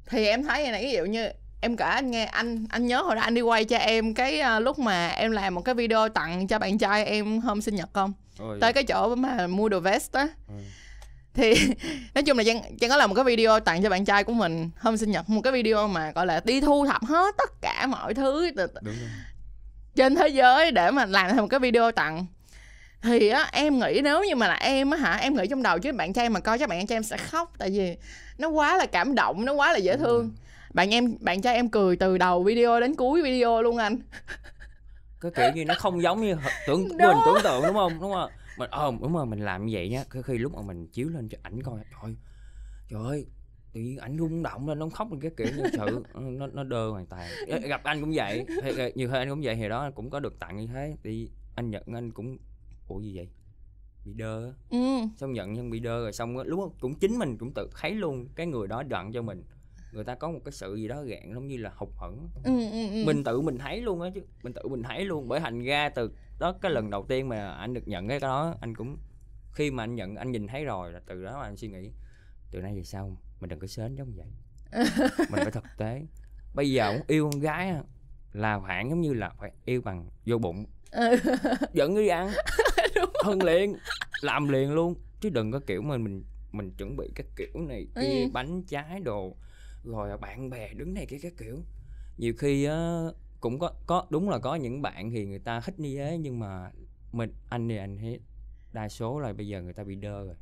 thì em thấy này ví dụ như em kể anh nghe anh anh nhớ hồi đó anh đi quay cho em cái à, lúc mà em làm một cái video tặng cho bạn trai em hôm sinh nhật không? Ôi, tới cái chỗ mà mua đồ vest á. Ừ. thì nói chung là Trang, Trang có làm một cái video tặng cho bạn trai của mình hôm sinh nhật một cái video mà gọi là đi thu thập hết tất cả mọi thứ đúng rồi. trên thế giới để mà làm thành một cái video tặng. Thì á em nghĩ nếu như mà là em á hả em nghĩ trong đầu chứ bạn trai mà coi chắc bạn trai em sẽ khóc tại vì nó quá là cảm động nó quá là dễ thương bạn em bạn trai em cười từ đầu video đến cuối video luôn anh. Cái kiểu như nó không giống như tưởng Đó. mình tưởng tượng đúng không? Đúng không? Mình ờ đúng rồi mình làm như vậy nhá cái khi lúc mà mình chiếu lên cho ảnh coi trời trời ơi tự nhiên ảnh rung động lên nó khóc lên cái kiểu như sự nó nó đơ hoàn toàn. Gặp anh cũng vậy Thì- nhiều khi anh cũng vậy thì đó cũng có được tặng như thế thì anh nhận anh cũng ủa gì vậy? Bị đơ ừ. Xong nhận nhưng bị đơ rồi xong lúc đó cũng chính mình cũng tự thấy luôn cái người đó đặng cho mình người ta có một cái sự gì đó gạn giống như là hụt hẫng. Ừ ừ ừ. mình tự mình thấy luôn á chứ mình tự mình thấy luôn. Bởi thành ra từ đó cái lần đầu tiên mà anh được nhận cái đó anh cũng khi mà anh nhận anh nhìn thấy rồi là từ đó mà anh suy nghĩ từ nay về sau mình đừng có sến giống vậy. Mình phải thực tế. Bây giờ muốn yêu con gái là khoảng giống như là phải yêu bằng vô bụng. Ừ. dẫn đi ăn. Hơn liền làm liền luôn. Chứ đừng có kiểu mà mình mình chuẩn bị cái kiểu này kia Ừ. bánh trái đồ rồi bạn bè đứng này kia cái kiểu. Nhiều khi á cũng có có đúng là có những bạn thì người ta thích như thế nhưng mà mình anh thì anh thấy đa số là bây giờ người ta bị đơ rồi.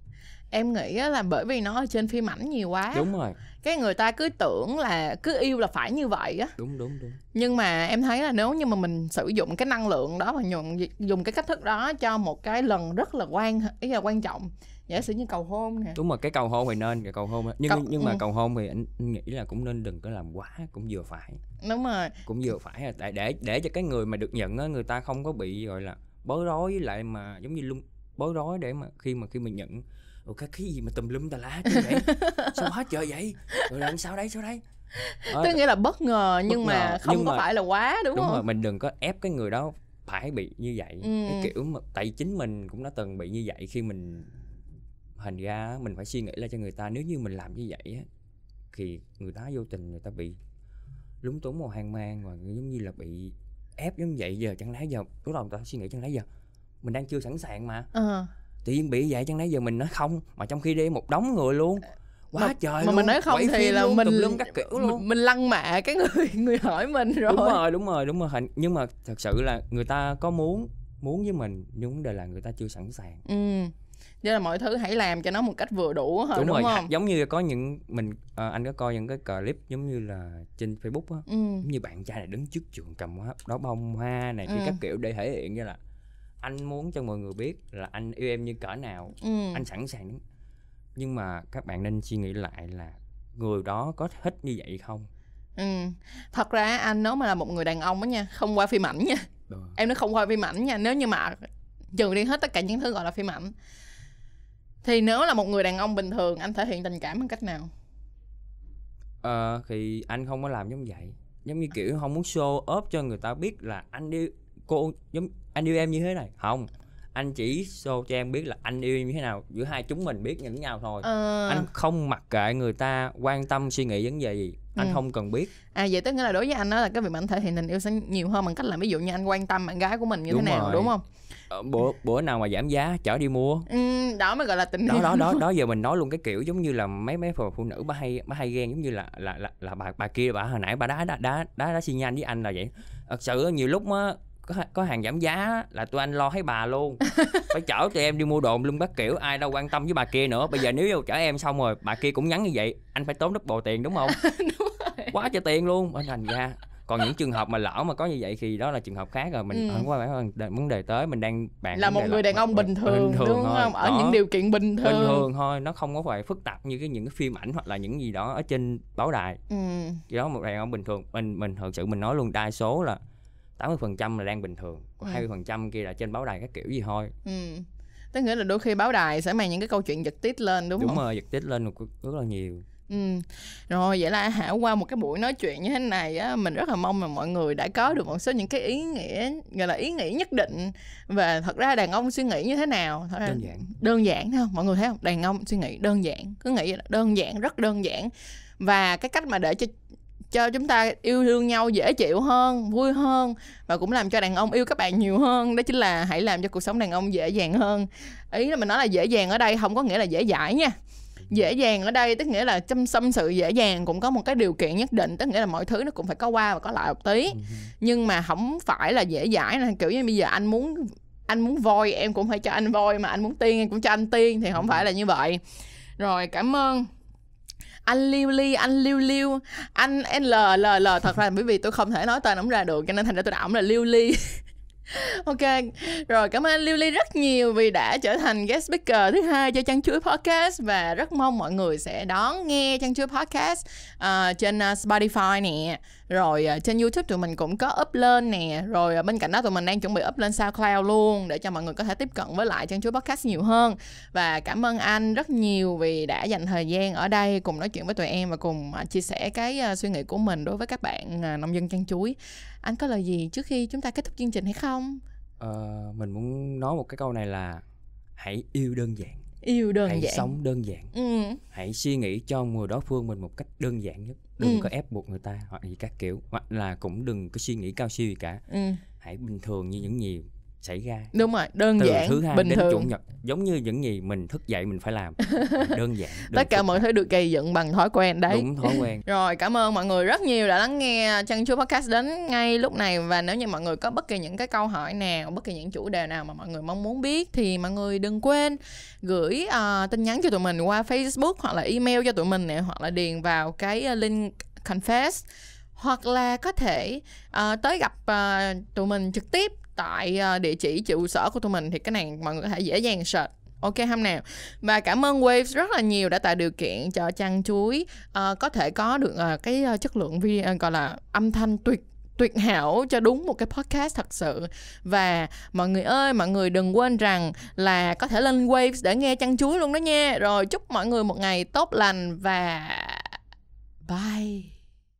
Em nghĩ là bởi vì nó ở trên phim ảnh nhiều quá. Đúng rồi. Cái người ta cứ tưởng là cứ yêu là phải như vậy á. Đúng đúng đúng. Nhưng mà em thấy là nếu như mà mình sử dụng cái năng lượng đó và dùng dùng cái cách thức đó cho một cái lần rất là quan ý là quan trọng giả sử như cầu hôn nè. Đúng rồi cái cầu hôn thì nên cái cầu hôn nhưng Cầu- nhưng mà ừ. cầu hôn thì anh, anh nghĩ là cũng nên đừng có làm quá cũng vừa phải. Đúng rồi. Cũng vừa phải để để để cho cái người mà được nhận á người ta không có bị gọi là bối rối với lại mà giống như lung bối rối để mà khi mà khi mình nhận Ủa cái cái gì mà tùm lum tà lá chứ vậy? Sao hết trời vậy? Rồi làm sao đấy sao đấy Đó, tức nghĩa là bất ngờ nhưng Bất mà ngờ, không nhưng có mà- phải là quá đúng, đúng không? rồi mình đừng có ép cái người đó phải bị như vậy. Ừ. cái kiểu mà tại chính mình cũng đã từng bị như vậy khi mình thành ra mình phải suy nghĩ lại cho người ta nếu như mình làm như vậy á thì người ta vô tình người ta bị lúng túng hoặc hoang mang và giống như là bị ép giống vậy giờ chẳng lẽ giờ lúc đầu người ta suy nghĩ chẳng lẽ giờ mình đang chưa sẵn sàng mà. Ờ. tự nhiên bị vậy chẳng lẽ giờ mình nói không mà trong khi đi một đống người luôn. Quá Mà- trời mà luôn mình nói không quay thì là luôn, mình lum các kiểu luôn. mình, mình lăng mạ cái người người hỏi mình rồi đúng rồi. đúng rồi đúng rồi. Nhưng mà thật sự là người ta có muốn muốn với mình nhưng vấn đề là người ta chưa sẵn sàng. Ừ Vậy là mọi thứ hãy làm cho nó một cách vừa đủ thôi đúng, đúng, rồi không? giống như có những mình ờ, anh có coi những cái clip giống như là trên facebook á ừ. giống như bạn trai này đứng trước trường cầm hoa đó bông hoa này kia Ừ. các kiểu để thể hiện như là anh muốn cho mọi người biết là anh yêu em như cỡ nào ừ. anh sẵn sàng đứng. Nhưng mà các bạn nên suy nghĩ lại là người đó có thích như vậy không? Ừ. Thật ra anh nếu mà là một người đàn ông á nha không qua phim ảnh nha. Ờ. em nói không qua phim ảnh nha nếu như mà trừ đi hết tất cả những thứ gọi là phim ảnh thì nếu là một người đàn ông bình thường anh thể hiện tình cảm bằng cách nào? Ờ, thì anh không có làm giống vậy. Giống như kiểu không muốn show off cho người ta biết là anh yêu cô giống anh yêu em như thế này. Không anh chỉ show cho em biết là anh yêu em như thế nào. Giữa hai chúng mình biết lẫn nhau thôi. Ờ, anh không mặc kệ người ta quan tâm suy nghĩ vấn đề gì. Anh Ừ. không cần biết. À vậy tức nghĩa là đối với anh đó là cái việc mà anh thể hiện tình yêu sẽ nhiều hơn bằng cách là ví dụ như anh quan tâm bạn gái của mình như Đúng thế nào rồi. đúng không bữa bữa nào mà giảm giá chở đi mua. Ừ, đó mới gọi là tình đó yêu. đó đó đó giờ mình nói luôn cái kiểu giống như là mấy mấy phụ, nữ bà hay bà hay ghen giống như là là là, là bà bà kia bà hồi nãy bà đá đá đá đá, đá xi nhan với anh là vậy. Thật sự nhiều lúc á có có hàng giảm giá là tụi anh lo thấy bà luôn. Phải chở tụi em đi mua đồ luôn các kiểu ai đâu quan tâm với bà kia nữa. Bây giờ nếu chở em xong rồi bà kia cũng nhắn như vậy anh phải tốn double tiền đúng không? Quá trời tiền luôn. Bởi thành ra còn những trường hợp mà lỡ mà có như vậy thì đó là trường hợp khác rồi mình Ừ. không có phải vấn đề tới mình đang bàn là một người đàn ông bình thường, đúng thôi. không ở Đó những điều kiện bình thường, bình thường thôi nó không có phải phức tạp như cái những cái phim ảnh hoặc là những gì đó ở trên báo đài Ừ. chỉ đó một đàn ông bình thường mình mình thật sự mình nói luôn đa số là 80% là đang bình thường còn Ừ. 20% kia là trên báo đài các kiểu gì thôi Ừ. Tức nghĩa là đôi khi báo đài sẽ mang những cái câu chuyện giật tít lên đúng, đúng, không? rồi giật tít lên rất là nhiều Ừ. Rồi vậy là Hảo qua một cái buổi nói chuyện như thế này á, mình rất là mong là mọi người đã có được một số những cái ý nghĩa gọi là ý nghĩ nhất định và thật ra đàn ông suy nghĩ như thế nào. Thật ra đơn giản. Đơn giản không? Mọi người thấy không? Đàn ông suy nghĩ đơn giản cứ nghĩ là đơn giản rất đơn giản. Và cái cách mà để cho cho chúng ta yêu thương nhau dễ chịu hơn vui hơn và cũng làm cho đàn ông yêu các bạn nhiều hơn đó chính là hãy làm cho cuộc sống đàn ông dễ dàng hơn. Ý là mình nói là dễ dàng ở đây không có nghĩa là dễ dãi nha dễ dàng ở đây tức nghĩa là chăm xâm sự dễ dàng cũng có một cái điều kiện nhất định tức nghĩa là mọi thứ nó cũng phải có qua và có lại một tí. Ừ. nhưng mà không phải là dễ dãi nè kiểu như bây giờ anh muốn anh muốn voi em cũng phải cho anh voi mà anh muốn tiên em cũng cho anh tiên thì không phải là như vậy. Rồi cảm ơn. Anh liêu ly anh liêu liêu anh l l l thật ra bởi vì tôi không thể nói tên ổng ra được cho nên thành ra tôi đạo ổng là liêu ly Ok, rồi cảm ơn Lily Lưu Ly rất nhiều vì đã trở thành guest speaker thứ hai cho Chăn Chuối Podcast và rất mong mọi người sẽ đón nghe Chăn Chuối Podcast uh, trên uh, Spotify nè, rồi uh, trên YouTube tụi mình cũng có up lên nè, rồi uh, bên cạnh đó tụi mình đang chuẩn bị up lên SoundCloud luôn để cho mọi người có thể tiếp cận với lại Chăn Chuối Podcast nhiều hơn và cảm ơn anh rất nhiều vì đã dành thời gian ở đây cùng nói chuyện với tụi em và cùng uh, chia sẻ cái uh, suy nghĩ của mình đối với các bạn uh, nông dân chăn chuối. Anh có lời gì trước khi chúng ta kết thúc chương trình hay không? Ờ, mình muốn nói một cái câu này là hãy yêu đơn giản Yêu đơn hãy giản. sống đơn giản Ừ. hãy suy nghĩ cho người đối phương mình một cách đơn giản nhất đừng Ừ. có ép buộc người ta hoặc gì các kiểu hoặc là cũng đừng có suy nghĩ cao siêu gì cả Ừ. hãy bình thường như những gì xảy ra. Đúng rồi, đơn từ giản, thứ hai bình đến chủ thường. nhật giống như những gì mình thức dậy mình phải làm. Đơn giản Tất cả mọi thứ được gây dựng bằng thói quen đấy. đúng thói quen. Rồi cảm ơn mọi người rất nhiều đã lắng nghe Chăn Chuối Podcast đến ngay lúc này. Và nếu như mọi người có bất kỳ những cái câu hỏi nào Bất kỳ những chủ đề nào mà mọi người mong muốn biết Thì mọi người đừng quên gửi à, tin nhắn cho tụi mình qua Facebook Hoặc là email cho tụi mình nè Hoặc là điền vào cái à, link confess. Hoặc là có thể à, tới gặp à, tụi mình trực tiếp Tại ờ, địa chỉ trụ sở của tụi mình Thì cái này mọi người có thể dễ dàng search. Ok không nào Và cảm ơn Waves rất là nhiều đã tạo điều kiện cho chăn chuối uh, có thể có được uh, cái uh, chất lượng video gọi là âm thanh tuyệt tuyệt hảo cho đúng một cái podcast thật sự. Và mọi người ơi mọi người đừng quên rằng là có thể lên Waves để nghe chăn chuối luôn đó nha. Rồi chúc mọi người một ngày tốt lành và bye.